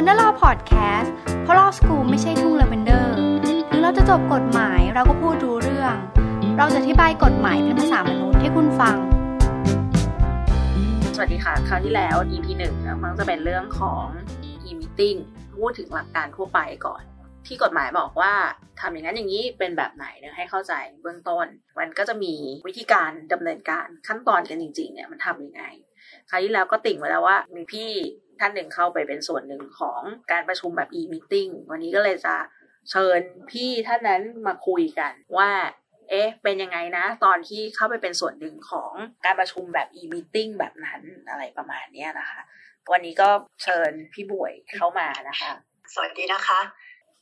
วันนลาพอดแคสต์เพราะลอสกูไม่ใช่ทุ่งลาเวนเดอร์ถึงเราจะจบกฎหมายเราก็พูดรู้เรื่อง เราจะอธิบายกฎหมายเป็นภาษามนุษย์ให้คุณฟัง สวัสดีค่ะ คราวที่แล้ว EP หนึ่งมันจะเป็นเรื่องของ e-meeting พูดถึงหลักการทั่วไปก่อนที่กฎหมายบอกว่าทำอย่างนั้นอย่างนี้เป็นแบบไหนเนี่ยให้เข้าใจเบื้องต้น มันก็จะมีวิธีการดำเนินการขั้นตอนกันจริงๆเนี่ยมันทำยังไง คราวที่แล้วก็ติ่งไว้แล้วว่า มีพี่ ท่านหนึ่งเข้าไปเป็นส่วนหนึ่งของการประชุมแบบ e-meeting วันนี้ก็เลยจะเชิญพี่ท่านนั้นมาคุยกันว่าเอ๊ะ เป็นยังไงนะ ตอนที่เข้าไปเป็นส่วนหนึ่งของการประชุมแบบ e-meeting แบบนั้นอะไรประมาณนี้นะคะ วันนี้ก็เชิญพี่บวยเข้ามานะคะ สวัสดีนะคะ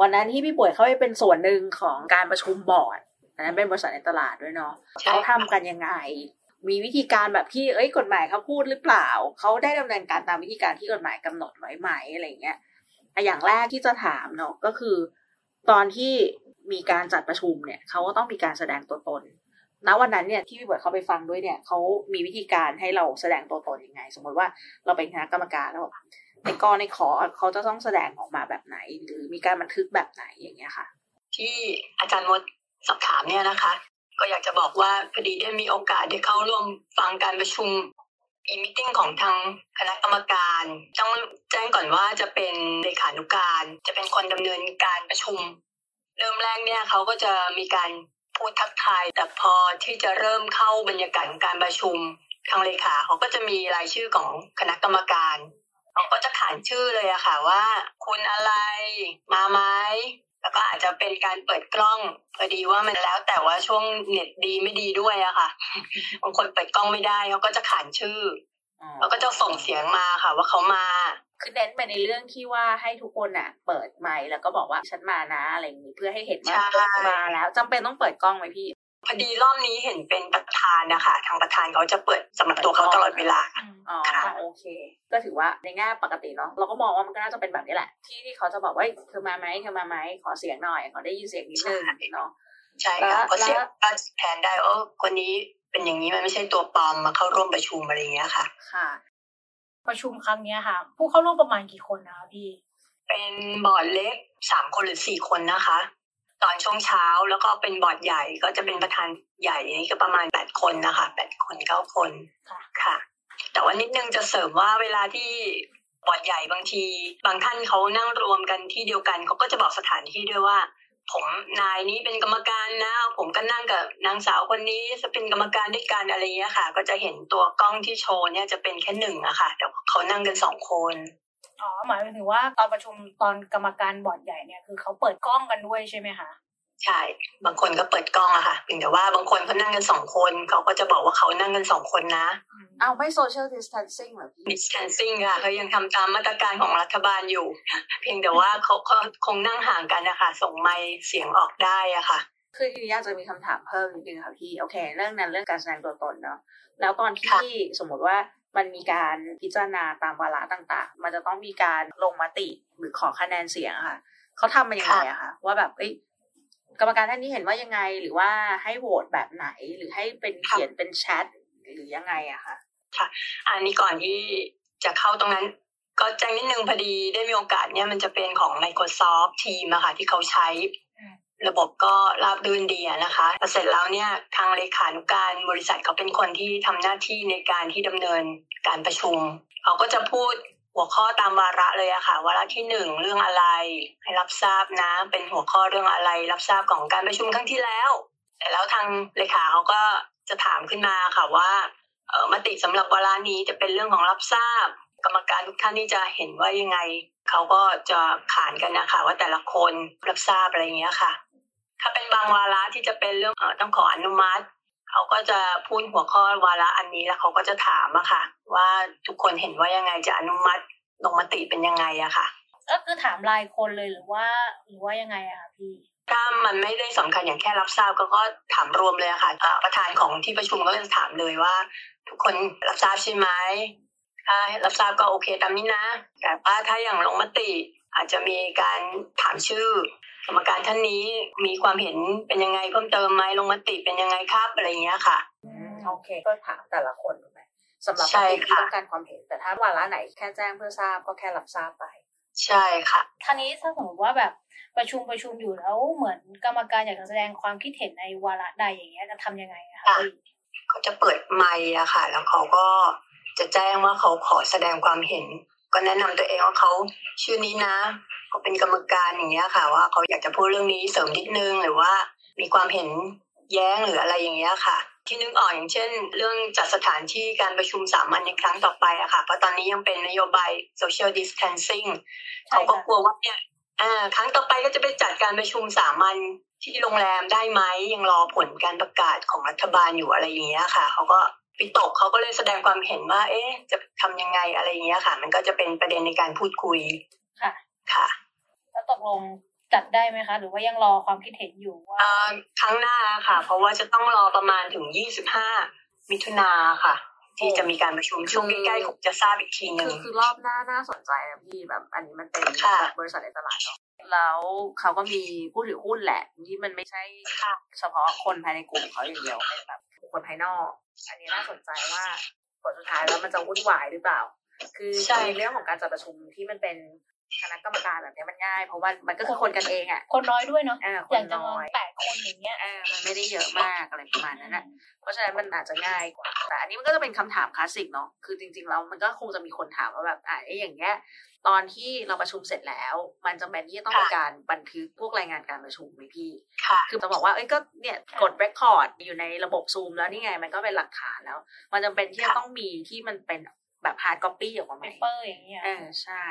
วันนั้นที่พี่บวยเข้าไปเป็นส่วนหนึ่งของการประชุมบอร์ดอันนั้นเป็นบริษัทในตลาดด้วยเนาะเขาทำกันยังไง มีวิธีการแบบที่เอ้ยกฎหมายเขาพูดหรือเปล่า เขาได้ดำเนินการตามวิธีการที่กฎหมายกำหนดไว้ไหมอะไรเงี้ยอย่างแรกที่จะถามเนาะก็คือ ตอนที่มีการจัดประชุมเนี่ยเขาก็ต้องมีการแสดงตัวตนณวันนั้นเนี่ยที่พี่บวยเขาไปฟังด้วยเนี่ยเขามีวิธีการให้เราแสดงตัวตนยังไง สมมติว่าเราเป็นคณะกรรมการแล้วในกอในขอเขาจะต้องแสดงออกมาแบบไหน หรือมีการบันทึกแบบไหนอย่างเงี้ยค่ะ ที่อาจารย์มดสอบถามเนี่ยนะคะ ก็อยากจะบอกว่าพอดีได้มีโอกาสได้เข้าร่วมฟังการประชุมอีมิติ้งของทางคณะกรรมการ ต้องแจ้งก่อนว่าจะเป็นเลขานุการ จะเป็นคนดำเนินการประชุม เริ่มแรกเนี่ยเขาก็จะมีการพูดทักทาย แต่พอที่จะเริ่มเข้าบรรยากาศของการประชุม ทางเลขาเขาก็จะมีรายชื่อของคณะกรรมการเขาก็จะขานชื่อเลยอะค่ะว่า คุณอะไรมาไหม แล้วก็อาจจะเป็นการเปิดกล้องพอดีว่ามันแล้วแต่ว่าช่วงเน็ตดีไม่ดีด้วยอะค่ะบางคนเปิดกล้องไม่ได้เขาก็จะขานชื่อแล้วก็จะส่งเสียงมาค่ะ ว่าเขามาคือเน้นไปในเรื่องที่ว่าให้ทุกคนอะ เปิดไมค์แล้วก็บอกว่าฉันมานะอะไรอย่างนี้เพื่อให้เห็นว่าใช่มาแล้วจำเป็นต้องเปิดกล้องไหมพี่ พอดีรอบนี้เห็นเป็นประธานนะคะทางประธานเขาจะเปิดสำหรับตัวเขาตลอดเวลาอ๋อค่ะโอเค ก็ถือว่าในแง่ปกติเนาะเราก็มองว่ามันก็น่าจะเป็นแบบนี้แหละ ที่ที่เขาจะบอกว่าเฮ้ยเธอมาไหมเธอมาไหมขอเสียงหน่อยขอได้ยินเสียงนิดนึงเนาะใช่แล้ค่ะวเพราะเสียงแล้วก็แทนได้ว่าเออคนนี้เป็นอย่างนี้มันไม่ใช่ตัวปลอมมาเข้าร่วมประชุมอะไรอย่างเงี้ยค่ะ ค่ะ ประชุมครั้งเนี้ยค่ะ ผู้เข้าร่วมประมาณกี่คนนะคะพี่ เป็นบอร์ดเล็กสามคนหรือสี่คนนะคะ ตอนช่วงเช้าแล้วก็เป็นบอร์ดใหญ่ก็จะเป็นประธานใหญ่นี่ก็ประมาณแปดคนนะคะแปดคนเก้าคนค่ะค่ะ แต่ว่านิดนึงจะเสริมว่าเวลาที่บอร์ดใหญ่บางที บางท่านเขานั่งรวมกันที่เดียวกันเขาก็จะบอกสถานที่ด้วยว่า ผมนายนี้เป็นกรรมการนะ ผมก็นั่งกับนางสาวคนนี้จะเป็นกรรมการด้วยกันอะไรเงี้ยค่ะ ก็จะเห็นตัวกล้องที่โชว์เนี่ยจะเป็นแค่หนึ่งอะค่ะแต่เขานั่งกันสองคน อ๋อหมายถึงว่าตอนประชุมตอนกรรมการบอร์ดใหญ่เนี่ยคือเขาเปิดกล้องกันด้วยใช่ไหมคะใช่ บางคนก็เปิดกล้องอะค่ะเพียงแต่ว่าบางคนเขานั่งกันสองคนเขาก็จะบอกว่าเขานั่งกันสองคนนะเอาไม่ social distancing เหรอพี่ distancing ค่ะเขายังทำตามมาตรการของรัฐบาลอยู่ เพียงแต่ว่าเขาเขาคงนั่งห่างกันนะคะส่งไมค์เสียงออกได้อะค่ะ คือทีนี้อยากจะมีคำถามเพิ่มนิดนึงค่ะพี่ โอเค เรื่องนั้นเรื่องการแสดงตัวตนเนาะแล้วตอนค่ะที่สมมติว่า มันมีการพิจารณาตามวาระต่างๆ มันจะต้องมีการลงมติหรือขอคะแนนเสียงอะค่ะเขาทำมันยังไงอะคะว่าแบบเอ้ยกรรมการท่านนี้เห็นว่ายังไงหรือว่าให้โหวตแบบไหนหรือให้เป็นเขียนเป็นแชทหรือยังไงอะคะอันนี้ก่อนที่จะเข้าตรงนั้นก็แจ้งนิดนึงพอดีได้มีโอกาสเนี่ยมันจะเป็นของ Microsoft Team อะค่ะที่เขาใช้ ระบบก็ราบรื่นดีนะคะเสร็จแล้วเนี่ยทางเลขานุการบริษัทเขาเป็นคนที่ทำหน้าที่ในการที่ดำเนินการประชุมเขาก็จะพูดหัวข้อตามวาระเลยอะค่ะวาระที่หนึ่งเรื่องอะไร ให้รับทราบนะ เป็นหัวข้อเรื่องอะไร รับทราบของการประชุมครั้งที่แล้ว แต่แล้วทางเลขาเขาก็จะถามขึ้นมาค่ะว่าเออมติสำหรับวาระนี้จะเป็นเรื่องของรับทราบ กรรมการทุกท่านนี่จะเห็นว่ายังไงเขาก็จะขานกันนะคะว่าแต่ละคนรับทราบอะไรเงี้ยค่ะ ถ้าเป็นบางวาระที่จะเป็นเรื่องเออต้องขออนุมัติเขาก็จะพูดหัวข้อวาระอันนี้แล้วเขาก็จะถามอะค่ะ ว่าทุกคนเห็นว่ายังไงจะอนุมัติลงมติเป็นยังไงอะค่ะ ก็คือถามรายคนเลยหรือว่าหรือว่ายังไงอะคะพี่ถ้ามันไม่ได้สำคัญอย่างแค่รับทราบก็ก็ถามรวมเลยอะค่ะอ่าประธานของที่ประชุมก็จะถามเลยว่า ทุกคนรับทราบใช่ไหมถ้ารับทราบก็โอเคตามนี้นะ แต่ว่าถ้าอย่างลงมติอาจจะมีการถามชื่อ กรรมการท่านนี้มีความเห็นเป็นยังไงเพิ่มเติมไหมลงมติเป็นยังไงครับอะไรอย่างเงี้ยค่ะโอเคก็ถามแต่ละคนถูกไหมสำหรับใช่ประเด็นที่ค่ะต้องการความเห็นแต่ถ้าวาระไหนแค่แจ้งเพื่อทราบก็แค่รับทราบไป ใช่ค่ะท่านี้ถ้าสมมติว่าแบบประชุมประชุมอยู่แล้วเหมือนกรรมการอยากจะแสดงความคิดเห็นในวาระใดอย่างเงี้ยจะทำยังไงอะคะค่ะเขาจะเปิดไมค์อะค่ะ แล้วเขาก็จะแจ้งว่าเขาขอแสดงความเห็น ก็แนะนำตัวเองว่าเขาชื่อนี้นะ เขาเป็นกรรมการอย่างเงี้ยค่ะ ว่าเขาอยากจะพูดเรื่องนี้เสริมนิดนึงหรือว่ามีความเห็นแย้งหรืออะไรอย่างเงี้ยค่ะ ที่นึกออกอย่างเช่น เรื่องจัดสถานที่การประชุมสามัญในครั้งต่อไปอะค่ะเพราะตอนนี้ยังเป็นนโยบาย social distancing เขาก็กลัวว่าเนี่ยครั้งต่อไปก็จะไปจัดการประชุมสามัญที่โรงแรมได้ไหมยังรอผลการประกาศของรัฐบาลอยู่อะไรอย่างเงี้ยค่ะเขาก็วิตกเขาก็เลยแสดงความเห็นว่า เอ๊ะ จะทำยังไงอะไรอย่างเงี้ยค่ะ มันก็จะเป็นประเด็นในการพูดคุยค่ะ ค่ะ แล้วตกลงจัดได้ไหมคะ หรือว่ายังรอความคิดเห็นอยู่ว่าอ่าครั้งหน้าค่ะ เพราะว่าจะต้องรอประมาณถึง25มิถุนาค่ะ ที่จะมีการประชุมช่วงใกล้ๆคงจะทราบอีกทีหนึ่คืงอคือรอบหน้าน่าสนใจนะพี่แบบอันนี้มันเป็นค่ะแบบบริษัทในตลาดเนาะแล้วเขาก็มีผู้ถือหุ้นแหละที่มันไม่ใช่ค่ะเฉพาะคนภายในกลุ่มเขาอย่างเดียวเป็นแบบคนภายนอก อันนี้น่าสนใจว่าผลสุดท้ายแล้วมันจะวุ่นวายหรือเปล่า คือใช่ในเรื่องของการจัดประชุมที่มันเป็น คณะกรรมการแบบนี้มันง่าย เพราะว่ามันก็คือคนกันเองอะ คนน้อยด้วยเนาะอ่าคอย่างนจำนน้วอนยแปดคนอย่างเงี้ยอ่ามันไม่ได้เยอะมากอะไรประมาณนั้นนะเพราะฉะนั้นมันอาจจะง่ายกว่า แต่อันนี้มันก็จะเป็นคำถามคลาสสิกเนาะคือจริงๆแล้วมันก็คงจะมีคนถามว่าแบบอะไอ้อย่างเงี้ยตอนที่เราประชุมเสร็จแล้ว มันจำเป็นที่จะต้องมีค่ะการบันทึกพวกรายงานการประชุมไหมพี่ค่ะคือจะบอกว่าเอ้ยก็เนี่ยกด r ร c คอร์ดอยู่ในระบบซูมแล้วนี่ไงมันก็เป็นหลักฐานแล้ว มันจำเป็นที่จะค่ะต้องมีที่มันเป็นแบบ hard copy ออกมาไหม paper อย่างเงี้ยเออใช่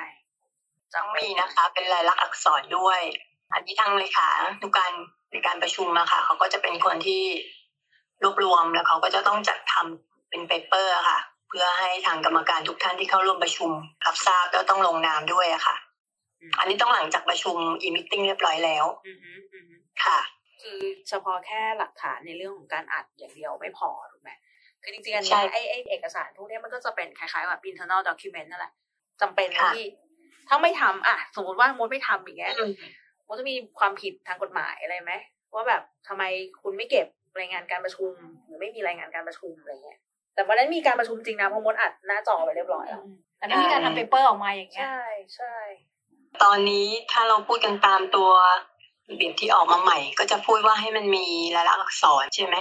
ต้องมีนะคะ เป็นลายลักษณ์อักษรด้วย อันนี้ทางเลขานุการในการประชุมอะค่ะเขาก็จะเป็นคนที่รวบรวมแล้วเขาก็จะต้องจัดทำเป็น paper ค่ะ เพื่อให้ทางกรรมการทุกท่านที่เข้าร่วมประชุม รับทราบแล้วต้องลงนามด้วยอะค่ะอืมอันนี้ต้องหลังจากประชุมอีมิ팅เรียบร้อยแล้วอือฮึอือฮึค่ะ คือเฉพาะแค่หลักฐานในเรื่องของการอัดอย่างเดียวไม่พอถูกไหมคือจริงๆอันใช่เนี้ยไอ้ไอ้เอกสารพวกเนี้ยมันก็จะเป็นคล้ายๆแบบ internal document นั่นแหละจำเป็นนะค่ะที่ ถ้าไม่ทำอะสมมติว่ามดไม่ทำอย่างเงี้ยอืมมดจะมีความผิดทางกฎหมายอะไรไหมว่าแบบทำไมคุณไม่เก็บรายงานการประชุม หรือไม่มีรายงานการประชุมอะไรเงี้ยแต่วันนั้นมีการประชุมจริงนะเพราะมดอัดหน้าจอไปเรียบร้อยแล้วแต่ไม่มีการทำเปเปอร์ออกมาอย่างเงี้ยใช่ใช่ตอนนี้ถ้าเราพูดกันตามตัวระเบียบที่ออกมาใหม่ ก็จะพูดว่าให้มันมีลายลักษณ์อักษรใช่ไหม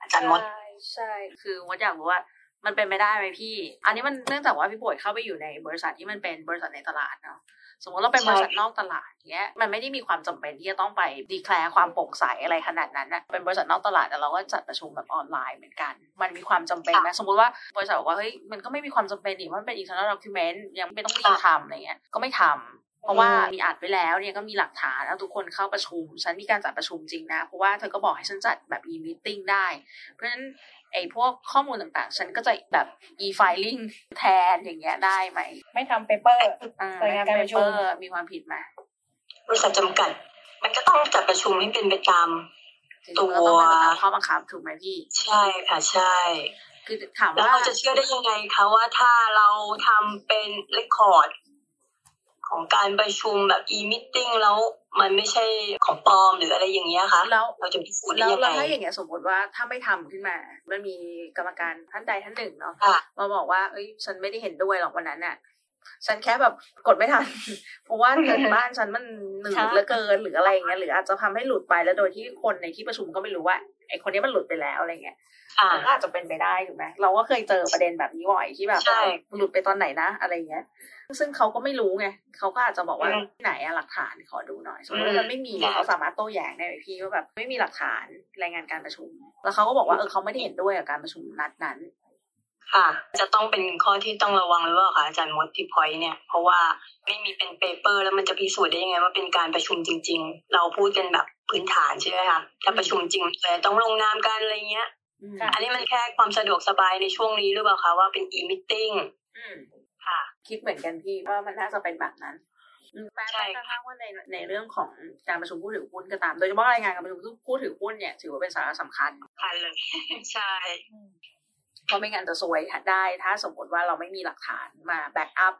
อาจารย์มดใช่ใช่คือมดอยากรู้ว่า มันเป็นไปได้ไหมพี่ อันนี้มันเนื่องจากว่าพี่ป่วยเข้าไปอยู่ในบริษัทที่มันเป็นบริษัทในตลาดเนาะสมมติเราเป็นใช่บริษัทนอกตลาดเนี้ยมันไม่ได้มีความจำเป็นที่จะต้องไปดีแคลร์ความโปร่งใสอะไรขนาดนั้นนะเป็นบริษัทนอกตลาดแต่เราก็จัดประชุมแบบออนไลน์เหมือนกัน มันมีความจำเป็นไหมสมมติว่าบริษัทบอกว่าเฮ้ยมันก็ไม่มีความจำเป็นนี่ว่ามันเป็น internal document ยังไม่ต้องรีบทำอะไรเงี้ยก็ไม่ทำ เพราะว่ามีอัดไว้แล้วเนี่ยก็มีหลักฐานแล้วทุกคนเข้าประชุม ฉันมีการจัดประชุมจริงนะ เพราะว่าเธอก็บอกให้ฉันจัดแบบ e-meeting ได้ เพราะฉะนั้นไอ้พวกข้อมูลต่างๆ ฉันก็จะแบบ e-filing แทนอย่างเงี้ยได้ไหม ไม่ทำเปเปอร์อ่ารายงานการประชุมเปอมีความผิดไหมบริษัทจำกัด มันก็ต้องจัดประชุมให้เป็นไปตามจริงๆมันก็ต้องเป็นไปตามข้อบังคับถูกไหมพี่ ใช่ค่ะใช่คือถามแล้วว่าเราจะเชื่อได้ยังไงคะว่าถ้าเราทำเป็นเรคคอร์ด ของการประชุมแบบ e-meeting แล้วมันไม่ใช่ของปลอมหรืออะไรอย่างเงี้ยคะแล้วเราจะพิสูจน์แล้ได้วยังแล้วไงถ้าอย่างเงี้ยสมมติว่าถ้าไม่ทำขึ้นมา มันมีกรรมการท่านใดท่านหนึ่งเนาะค่ะมาบอกว่าเอ้ยฉันไม่ได้เห็นด้วยหรอกวันนั้นน่ะฉันแค่แบบกดไม่ทัน เพราะว่าเน็ตบ้านฉันมันหนืดช้าเหลือเกินหรืออะไรอย่างเงี้ยหรืออาจจะทำให้หลุดไปแล้วโดยที่คนในที่ประชุมก็ไม่รู้ว่าไอคนนี้มันหลุดไปแล้วอะไรเงี้ยค่ะมันก็อาจจะเป็นไปได้ถูกไหมเราก็เคยเจอประเด็นแบบนี้บ่อยที่แบบใช่หลุดไปตอนไหนนะอะไรเงี้ย ซึ่งเขาก็ไม่รู้ไงเขาก็อาจจะบอกว่าอืมไหนอะหลักฐานขอดูหน่อยสมมติว่ามันไม่มีอืมเขาสามารถโต้แย้งได้ไหมพี่ว่าแบบไม่มีหลักฐานรายงานการประชุม แล้วเขาก็บอกว่าเออเขาไม่ได้เห็นด้วยกับการประชุมนัดนั้นค่ะ จะต้องเป็นข้อที่ต้องระวังหรือเปล่าคะอาจารย์มดที่พอยเนี่ย เพราะว่าไม่มีเป็น paper แล้วมันจะพิสูจน์ได้ยังไงว่าเป็นการประชุมจริง ๆ เราพูดกันแบบพื้นฐานใช่ไหมคะถ้าประชุมจริงเลยต้องลงนามกันอะไรเงี้ยค่ะอันนี้มันแค่ความสะดวกสบายในช่วงนี้หรือเปล่าคะว่าเป็น e-meeting อืม ค่ะคิดเหมือนกันพี่ว่ามันน่าจะเป็นแบบนั้นอืมแม้ใช่แต่กระทั่งว่าในในเรื่องของการประชุมผู้ถือหุ้นก็ตาม โดยเฉพาะรายงานการประชุมผู้ถือหุ้นเนี่ยถือว่าเป็นสาระสำคัญพันเลยใช่เพราะไม่งั้นจะซวยได้ ถ้าสมมติว่าเราไม่มีหลักฐานมาแบ็กอัพ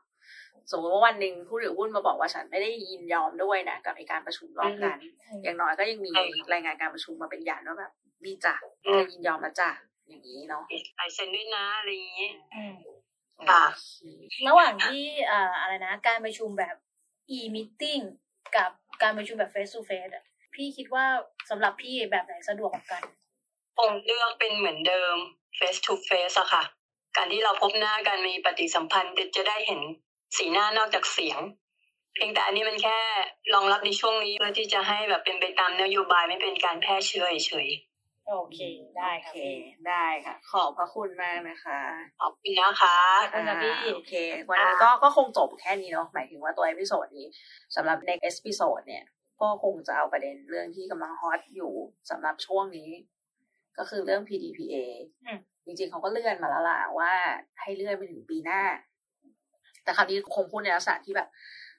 สมมติว่าวันหนึ่งผู้ถือหุ้นมาบอกว่าฉันไม่ได้ยินยอมด้วยนะกับไอการประชุมรอบนั้น อย่างน้อยก็ยังมีใช่รายงานการประชุมมาเป็นยันว่าแบบนี่จ้ะอืมเธอยินยอมแล้วจ้ะอย่างนี้เนาะลายเซ็นด้วยนะอะไรอย่างนี้อืม ค่ะโอเคระหว่างที่เอ่ออะไรนะการประชุมแบบ e-meeting กับการประชุมแบบ face to face อะพี่คิดว่าสำหรับพี่แบบไหนสะดวกกว่ากันคงเลือกเป็นเหมือนเดิม face to face อะค่ะ การที่เราพบหน้ากันมีปฏิสัมพันธ์จะได้เห็นสีหน้านอกจากเสียง เพียงแต่อันนี้มันแค่รองรับในช่วงนี้เพื่อที่จะให้แบบเป็นไปตามนโยบายไม่เป็นการแพร่เชื้อเฉย โอเคได้โอค่ะเคได้ค่ะ ขอบพระคุณมากนะคะๆขอบคุณนะคะขอบคุณค่ะพี่ อ่าโอเค วันนี้ก็ก็คงจบแค่นี้เนาะหมายถึงว่าตัว episode นี้สำหรับ next episode เนี่ย ก็คงจะเอาประเด็นเรื่องที่กำลังฮอตอยู่สำหรับช่วงนี้ ก็คือเรื่อง PDPA อืม จริงๆเขาก็เลื่อนมาแล้วล่ะว่าให้เลื่อนไปถึงปีหน้า แต่คราวนี้คงพูดในลักษณะที่แบบ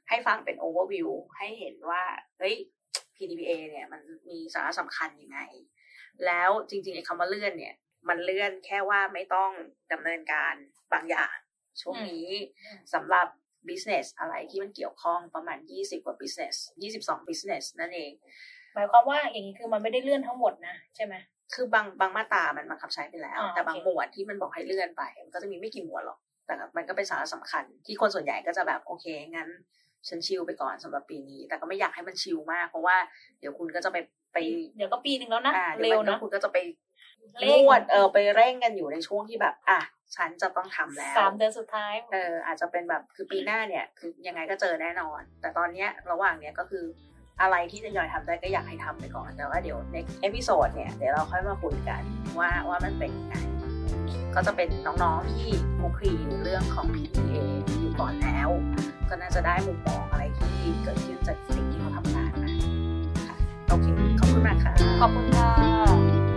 ให้ฟังเป็น overview ให้เห็นว่า เฮ้ย PDPA เนี่ยมันมีสาระสำคัญยังไง แล้วจริงๆไอ้คำว่าเลื่อนเนี่ย มันเลื่อนแค่ว่าไม่ต้องดำเนินการบางอย่าง ช่วงนี้สำหรับ business อะไรที่มันเกี่ยวข้องประมาณ 20 กว่า business 22 business นั่นเอง หมายความว่าอย่างนี้คือมันไม่ได้เลื่อนทั้งหมดนะใช่ไหมคือบางบางมาตรามันบังคับใช้ไปแล้วอ่าแต่บางโอเคหมวดที่มันบอกให้เลื่อนไป มันก็จะมีไม่กี่หมวดหรอก แต่มันก็เป็นสาระสำคัญ ที่คนส่วนใหญ่ก็จะแบบโอเคงั้นฉันชิลไปก่อนสำหรับปีนี้ แต่ก็ไม่อยากให้มันชิลมาก เพราะว่าเดี๋ยวคุณก็จะไป ไป เดี๋ยวก็ปีหนึ่งแล้วนะอ่าเร็วดี๋ยนะมัคุณก็จะไปเร่งนวดเออไปเร่งกันอยู่ในช่วงที่แบบ อะฉันจะต้องทำแล้วสามเดือนสุดท้าย เออ อาจจะเป็นแบบคือปีหน้าเนี่ย คือยังไงก็เจอแน่นอน แต่ตอนเนี้ยระหว่างเนี้ยก็คืออะไรที่จะยอยทำได้ก็อยากให้ทำไปก่อน แต่ว่าเดี๋ยว next episode เนี่ยเดี๋ยวเราค่อยมาคุยกันว่าว่ามันเป็นยังไงก็จะเป็นน้องๆที่คลุกคลีอยู่เรื่องของ PDA อยู่ก่อนแล้ว ก็น่าจะได้มุมมองอะไรที่เกิดขึ้นจากสิ่งที่เขาทำงานมาค่ะโอเคขอบคุณ มากค่ะ ขอบคุณค่ะ